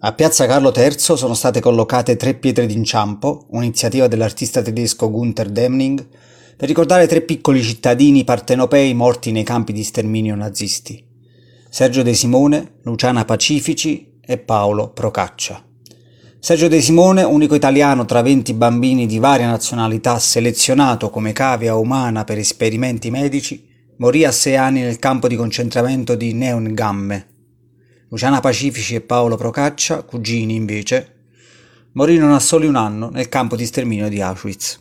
A Piazza Carlo III sono state collocate tre pietre d'inciampo, un'iniziativa dell'artista tedesco Gunther Demning, per ricordare tre piccoli cittadini partenopei morti nei campi di sterminio nazisti. Sergio De Simone, Luciana Pacifici e Paolo Procaccia. Sergio De Simone, unico italiano tra 20 bambini di varia nazionalità selezionato come cavia umana per esperimenti medici, morì a sei anni nel campo di concentramento di Neuengamme, Luciana Pacifici e Paolo Procaccia, cugini invece, morirono a soli un anno nel campo di sterminio di Auschwitz.